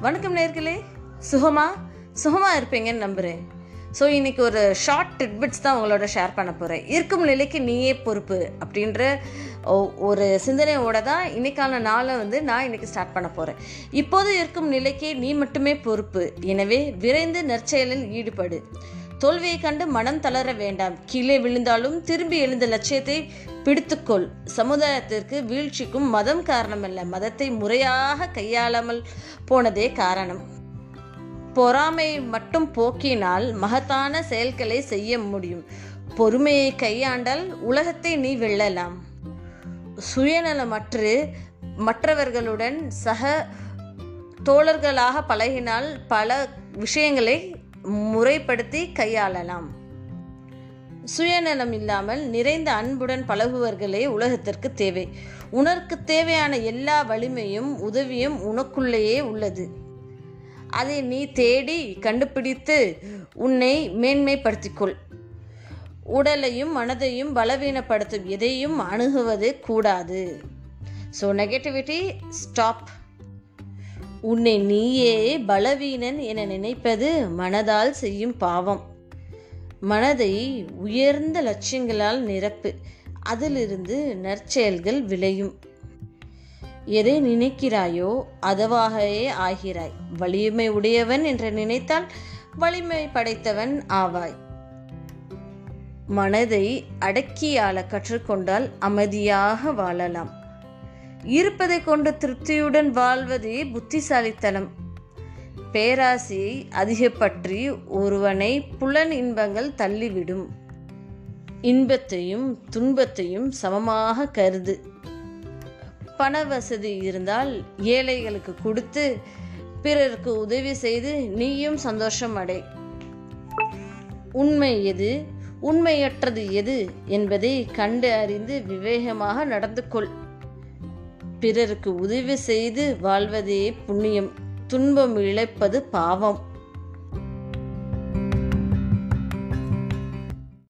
வணக்கம் நேர்களே. சுகமா? சுகமாக இருப்பீங்கன்னு நம்புகிறேன் ஸோ இன்னைக்கு ஒரு ஷார்ட் டிட்பிட்ஸ் தான் உங்களோட ஷேர் பண்ண போகிறேன் இருக்கும் நிலைக்கு நீயே பொறுப்பு அப்படின்ற ஒ- ஒரு சிந்தனையோட தான் இன்னைக்கான நாளை வந்து நான் இன்னைக்கு ஸ்டார்ட் பண்ண போகிறேன் இப்போது இருக்கும் நிலைக்கு நீ மட்டுமே பொறுப்பு. எனவே விரைந்து நற்செயலில் ஈடுபடு. தோல்வியை கண்டு மனம் தளர வேண்டாம். கீழே விழுந்தாலும் திரும்பி எழுந்த லட்சியத்தை பிடித்துக்கொள். சமுதாயத்திற்கு வீழ்ச்சிக்கும் மதம் காரணமல்ல. மதத்தை முறையாக கையாளாமல் போனதே காரணம். பொறாமை மட்டும் போக்கினால் மகத்தான செயல்களை செய்ய முடியும். பொறுமையை கையாண்டால் உலகத்தை நீ வெல்லலாம். சுயநலமற்று மற்றவர்களுடன் சக தோழர்களாக பழகினால் பல விஷயங்களை முறைப்படுத்தி கையாளலாம். சுயநலம் இல்லாமல் நிறைந்த அன்புடன் பழகுவர்களே உலகத்திற்கு தேவை. உனக்கு தேவையான எல்லா வலிமையும் உதவியும் உனக்குள்ளேயே உள்ளது. அதை நீ தேடி கண்டுபிடித்து உன்னை மேன்மைப்படுத்திக்கொள். உடலையும் மனதையும் பலவீனப்படுத்தும் எதையும் அணுகுவது கூடாது. ஸோ நெகட்டிவிட்டி ஸ்டாப் உன்னை நீயே பலவீனன் என நினைப்பது மனதால் செய்யும் பாவம். மனதை உயர்ந்த லட்சியங்களால் நிரப்பு. அதிலிருந்து நற்செயல்கள் விளையும். எதை நினைக்கிறாயோ அதுவாகவே ஆகிறாய். வலிமை உடையவன் என்று நினைத்தால் வலிமை படைத்தவன் ஆவாய். மனதை அடக்கியாள கற்றுக்கொண்டால் அமைதியாக வாழலாம். இருப்பதை கொண்டு திருப்தியுடன் வாழ்வதே புத்திசாலித்தனம். பேராசையை அதிகப்பற்றி ஒருவனை புலன் இன்பங்கள் தள்ளிவிடும். இன்பத்தையும் துன்பத்தையும் சமமாக கருது. பண வசதி இருந்தால் ஏழைகளுக்கு கொடுத்து பிறருக்கு உதவி செய்து நீயும் சந்தோஷம் அடை. உண்மை எது உண்மையற்றது எது என்பதை கண்டு அறிந்து விவேகமாக நடந்து கொள் பிறருக்கு உதவி செய்து வாழ்வதே புண்ணியம். துன்பம் இழைப்பது பாவம்.